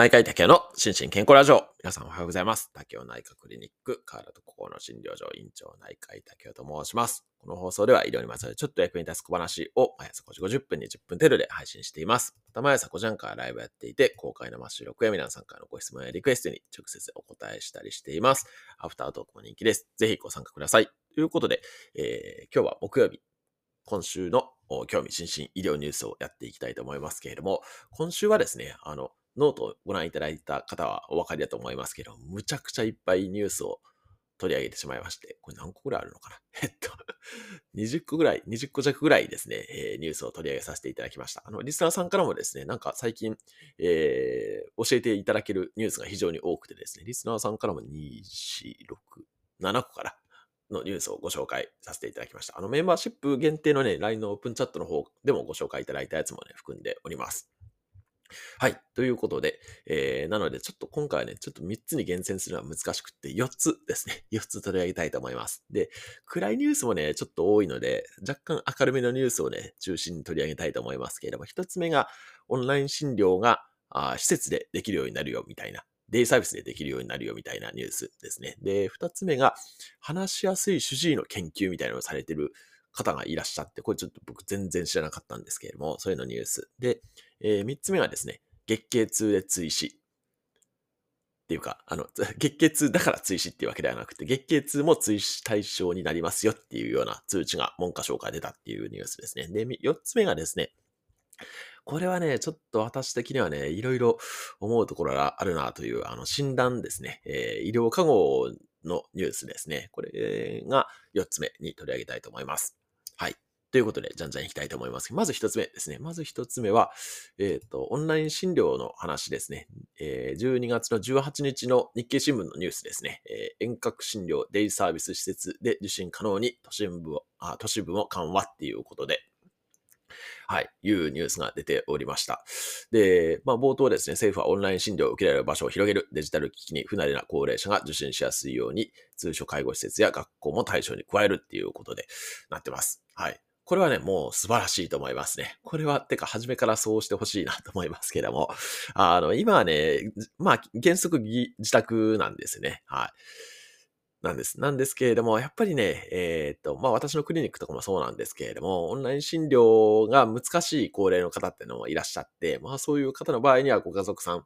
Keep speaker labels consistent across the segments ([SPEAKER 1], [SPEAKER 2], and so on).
[SPEAKER 1] 内科医竹雄の心身健康ラジオ。皆さんおはようございます。竹雄内科クリニック、河原と心の診療所院長内科医竹雄と申します。この放送では医療にまつわるちょっと役に立つ小話を毎朝5時50分に10分程度で配信しています。また毎朝5時半からライブやっていて、公開生収録や皆さんからのご質問やリクエストに直接お答えしたりしています。アフタートークも人気です。ぜひご参加ください。ということで、えー今日は木曜日、今週の興味津々医療ニュースをやっていきたいと思いますけれども、今週はですね、あの、ノートをご覧いただいた方はお分かりだと思いますけど、むちゃくちゃいっぱいニュースを取り上げてしまいまして、これ何個ぐらいあるのかな？えっと、20個ぐらい、20個弱ぐらいですね、えーニュースを取り上げさせていただきました。あの、リスナーさんからもですね、なんか最近、えー教えていただけるニュースが非常に多くてですね、リスナーさんからも2、4、6、7個からのニュースをご紹介させていただきました。あの、メンバーシップ限定のね、LINE のオープンチャットの方でもご紹介いただいたやつもね、含んでおります。はい。ということで、えー、なので、ちょっと今回はね、ちょっと3つに厳選するのは難しくって、4つですね。4つ取り上げたいと思います。で、暗いニュースもね、ちょっと多いので、若干明るめのニュースをね、中心に取り上げたいと思いますけれども、1つ目が、オンライン診療があ施設でできるようになるよ、みたいな。デイサービスでできるようになるよみたいなニュースですね。で、二つ目が、話しやすい主治医の研究みたいなのをされてる方がいらっしゃって、これちょっと僕全然知らなかったんですけれども、そういうのニュース。で、えー三つ目がですね、月経痛で追試。っていうか、あの、月経痛だから追試っていうわけではなくて、月経痛も追試対象になりますよっていうような通知が文科省から出たっていうニュースですね。で、み四つ目がですね、これはね、ちょっと私的にはね、いろいろ思うところがあるなという、あの、診断ですね。えー医療過護のニュースですね。これが4つ目に取り上げたいと思います。はい。ということで、じゃんじゃんいきたいと思います。まず一つ目ですね。まず一つ目は、えっ、と、オンライン診療の話ですね。えー12月の18日の日経新聞のニュースですね。えー遠隔診療、デイサービス施設で受診可能に都心部を、あ都市部も緩和っていうことで、はい、いうニュースが出ておりました。で、まあ、冒頭ですね、政府はオンライン診療を受けられる場所を広げる、デジタル機器に不慣れな高齢者が受診しやすいように、通所介護施設や学校も対象に加えるっていうことでなってます。はい。これはね、もう素晴らしいと思いますね。これは、てか、初めからそうしてほしいなと思いますけれども、あの、今はね、まあ、原則自宅なんですね。はい。なんです。なんですけれども、やっぱりね、えーっと、まあ私のクリニックとかもそうなんですけれども、オンライン診療が難しい高齢の方っていうのもいらっしゃって、まあそういう方の場合にはご家族さん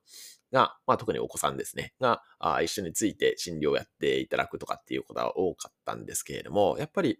[SPEAKER 1] が、まあ特にお子さんですね、があ一緒について診療をやっていただくとかっていうことは多かったんですけれども、やっぱり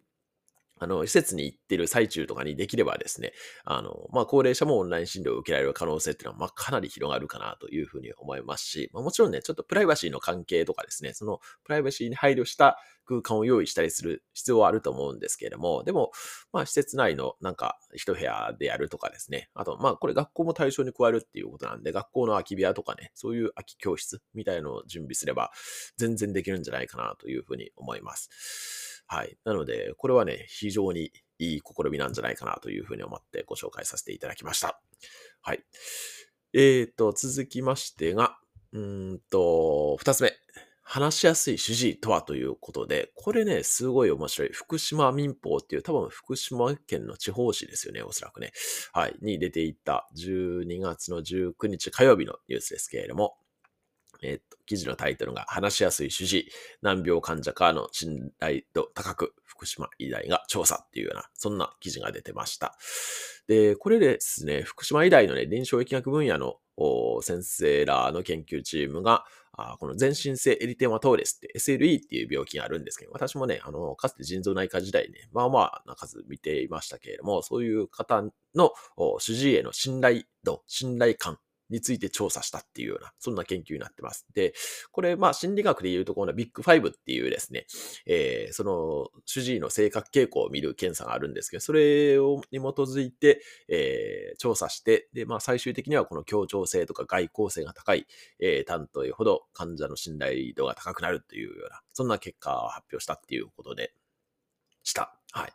[SPEAKER 1] あの、施設に行ってる最中とかにできればですね、あの、まあ、高齢者もオンライン診療を受けられる可能性っていうのは、まあ、かなり広がるかなというふうに思いますし、まあ、もちろんね、ちょっとプライバシーの関係とかですね、そのプライバシーに配慮した空間を用意したりする必要はあると思うんですけれども、でも、まあ、施設内のなんか一部屋でやるとかですね、あと、まあ、これ学校も対象に加えるっていうことなんで、学校の空き部屋とかね、そういう空き教室みたいのを準備すれば、全然できるんじゃないかなというふうに思います。はい。なので、これはね、非常にいい試みなんじゃないかなというふうに思ってご紹介させていただきました。はい。えーと、続きましてが、うんと、二つ目。話しやすい主治医とはということで、これね、すごい面白い。福島民報っていう、多分福島県の地方紙ですよね、おそらくね。はい。に出ていた12月の19日火曜日のニュースですけれども、えっと、記事のタイトルが、話しやすい主治医、難病患者からの信頼度高く、福島医大が調査っていうような、そんな記事が出てました。で、これですね、福島医大のね、臨床疫学分野の先生らの研究チームが、あこの全身性エリテマトーレスって SLE っていう病気があるんですけど、私もね、あの、かつて腎臓内科時代ね、まあまあな数見ていましたけれども、そういう方の主治医への信頼度、信頼感について調査したっていうような、そんな研究になってます。で、これ、まあ、心理学でいうところのビッグファイブっていうですね、えーその、主治医の性格傾向を見る検査があるんですけど、それをに基づいて、えー調査して、で、まあ、最終的にはこの協調性とか外交性が高い、えー担当医ほど患者の信頼度が高くなるというような、そんな結果を発表したっていうことでした。はい。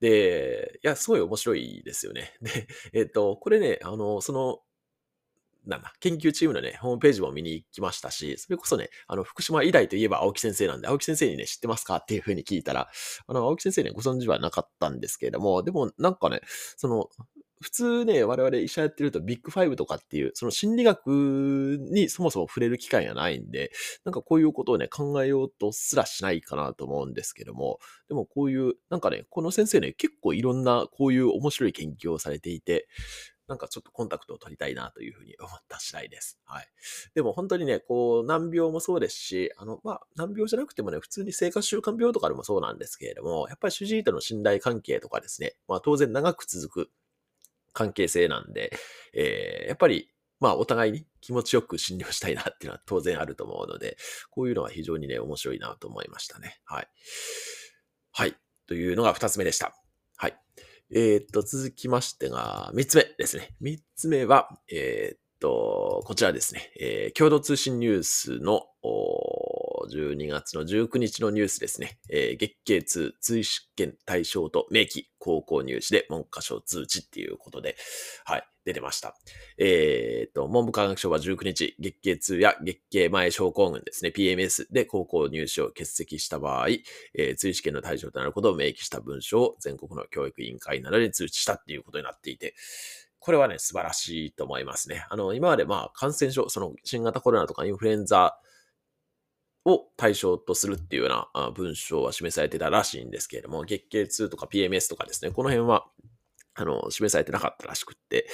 [SPEAKER 1] で、いや、すごい面白いですよね。で、えっ、と、これね、あの、その、なんだ、研究チームのね、ホームページも見に行きましたし、それこそね、あの、福島医大といえば青木先生なんで、青木先生にね、知ってますかっていうふうに聞いたら、あの、青木先生ね、ご存知はなかったんですけれども、でもなんかね、その、普通ね、我々医者やってるとビッグファイブとかっていう、その心理学にそもそも触れる機会がないんで、なんかこういうことをね、考えようとすらしないかなと思うんですけども、でもこういう、なんかね、この先生ね、結構いろんなこういう面白い研究をされていて、なんかちょっとコンタクトを取りたいなというふうに思った次第です。はい。でも本当にね、こう、難病もそうですし、あの、まあ、難病じゃなくてもね、普通に生活習慣病とかでもそうなんですけれども、やっぱり主治医との信頼関係とかですね、まあ当然長く続く関係性なんで、えー、やっぱり、まあ、お互いに気持ちよく診療したいなっていうのは当然あると思うので、こういうのは非常にね、面白いなと思いましたね。はい。はい。というのが二つ目でした。えー、っと、続きましてが、三つ目ですね。三つ目は、えー、っと、こちらですね。えー、共同通信ニュースの、12月の19日のニュースですね。えー、月経痛、追試験対象と明記、高校入試で文科省通知っていうことで、はい、出てました。えっ、と、文部科学省は19日、月経痛や月経前症候群ですね、PMS で高校入試を欠席した場合、えー、追試験の対象となることを明記した文書を全国の教育委員会などに通知したっていうことになっていて、これはね、素晴らしいと思いますね。あの、今までまあ、感染症、その新型コロナとかインフルエンザを対象とするっていうような文章は示されてたらしいんですけれども、月経痛とか PMS とかですね、この辺は、あの、示されてなかったらしくって、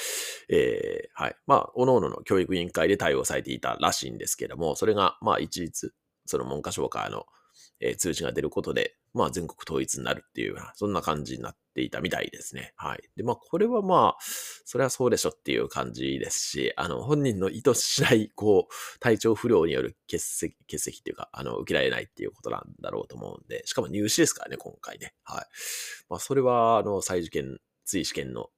[SPEAKER 1] えー、はい。まあ、各々の教育委員会で対応されていたらしいんですけれども、それが、まあ、一律、その文科省からの、えー、通知が出ることで、まあ、全国統一になるっていうような、そんな感じになっていたみたいですね。はい。で、まあ、これはまあ、それはそうでしょっていう感じですし、あの、本人の意図しない、こう、体調不良による欠席、欠席っていうか、あの、受けられないっていうことなんだろうと思うんで、しかも入試ですからね、今回ね。はい。まあ、それは、あの、再受験、追試験の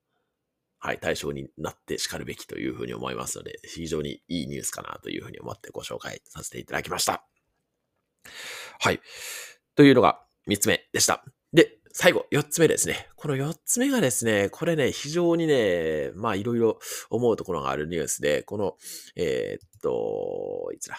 [SPEAKER 1] はい、対象になって叱るべきというふうに思いますので、非常にいいニュースかなというふうに思ってご紹介させていただきました。はい。というのが3つ目でした。最後、4つ目ですね。この4つ目がですね、これね、非常にね、まあいろいろ思うところがあるニュースで、この、えー、っと、いつだ？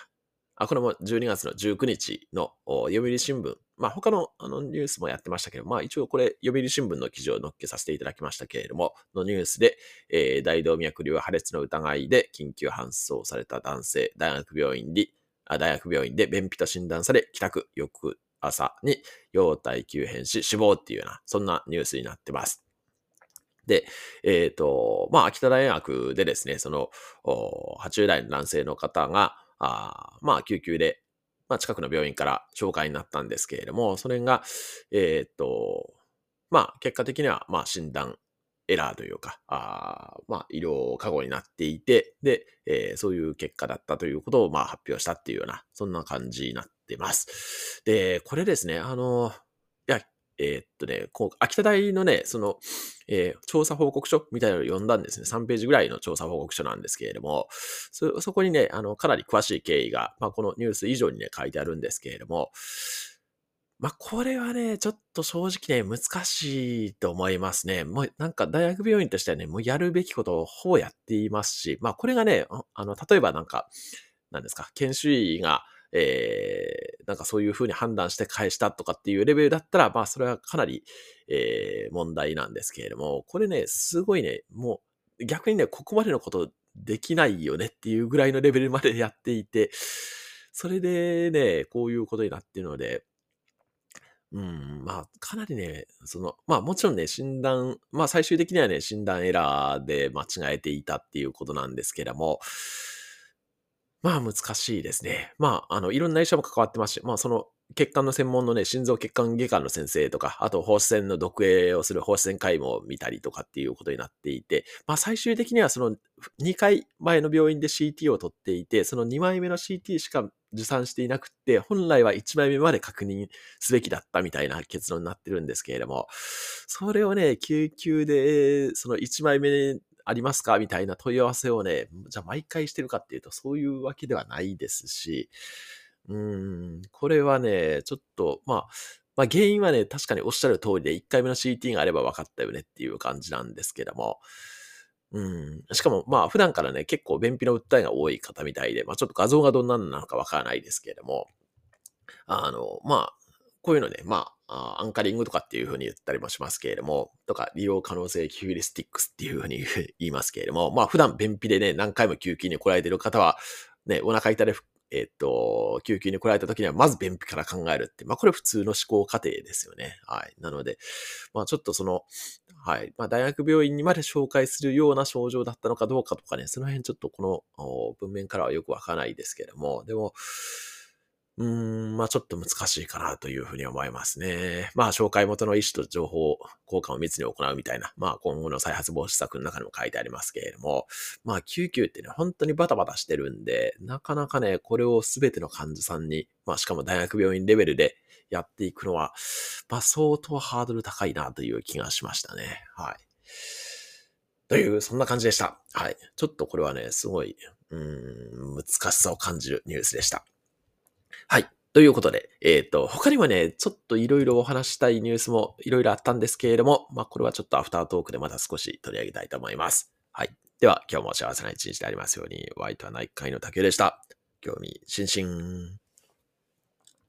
[SPEAKER 1] あ、これも12月の19日の読売新聞。まあ他のあのニュースもやってましたけど、まあ一応これ読売新聞の記事を載っけさせていただきましたけれども、のニュースで、えー、大動脈瘤破裂の疑いで緊急搬送された男性、大学病院に、あ大学病院で便秘と診断され、帰宅、翌朝に容体急変し死亡っていうような、そんなニュースになってます。で、えっ、ー、と、まあ、秋田大学でですね、その、80代の男性の方が、あまあ、救急で、まあ、近くの病院から紹介になったんですけれども、それが、えっ、ー、と、まあ、結果的には、まあ、診断エラーというか、あまあ、医療過誤になっていて、で、えー、そういう結果だったということを、まあ、発表したっていうような、そんな感じになってます。で、これですね、あの、いや、えー、っとね、こう、秋田大のね、その、えー、調査報告書みたいなのを読んだんですね。3ページぐらいの調査報告書なんですけれども、そ、そこにね、あの、かなり詳しい経緯が、まあ、このニュース以上にね、書いてあるんですけれども、まあ、これはね、ちょっと正直ね、難しいと思いますね。もう、なんか大学病院としてはね、もうやるべきことをほぼやっていますし、まあ、これがね、あの、例えばなんか、何ですか、研修医が、えー、なんかそういうふうに判断して返したとかっていうレベルだったら、まあ、それはかなり、えー、問題なんですけれども、これね、すごいね、もう、逆にね、ここまでのことできないよねっていうぐらいのレベルまでやっていて、それでね、こういうことになっているので、うん、まあ、かなりね、その、まあもちろんね、診断、まあ最終的にはね、診断エラーで間違えていたっていうことなんですけども、まあ難しいですね。まあ、あの、いろんな医者も関わってますし、まあその、血管の専門のね、心臓血管外科の先生とか、あと放射線の毒影をする放射線解も見たりとかっていうことになっていて、まあ最終的にはその2回前の病院で CT を取っていて、その2枚目の CT しか受産していなくって、本来は1枚目まで確認すべきだったみたいな結論になってるんですけれども、それをね、救急で、その1枚目ありますか？みたいな問い合わせをね、じゃあ毎回してるかっていうと、そういうわけではないですし、うん、これはね、ちょっと、まあ、まあ原因はね、確かにおっしゃる通りで、1回目の CT があれば分かったよねっていう感じなんですけども、うん。しかも、まあ、普段からね、結構便秘の訴えが多い方みたいで、まあ、ちょっと画像がどんなのなのかわからないですけれども、あの、まあ、こういうのね、まあ、アンカリングとかっていう風に言ったりもしますけれども、とか、利用可能性ヒューリスティックスっていう風に言いますけれども、まあ、普段便秘でね、何回も救急に来られてる方は、ね、お腹痛でえっと、救急に来られた時には、まず便秘から考えるって、まあ、これ普通の思考過程ですよね。はい。なので、まあ、ちょっとその、はい。まあ、大学病院にまで紹介するような症状だったのかどうかとかね、その辺ちょっとこの文面からはよくわからないですけれども、でも、うーん、まあちょっと難しいかなというふうに思いますね。まあ紹介元の意思と情報交換を密に行うみたいな、まあ今後の再発防止策の中にも書いてありますけれども、まあ救急ってね、本当にバタバタしてるんで、なかなかね、これをすべての患者さんに、まあしかも大学病院レベルでやっていくのは、まあ相当ハードル高いなという気がしましたね。はい。という、そんな感じでした。はい。ちょっとこれはね、すごい、うん、難しさを感じるニュースでした。はい。ということで、えっ、ー、と、他にもね、ちょっといろいろお話したいニュースもいろいろあったんですけれども、まあ、これはちょっとアフタートークでまた少し取り上げたいと思います。はい。では、今日も幸せな一日でありますように、ワイトは内科医の竹でした。興味津々。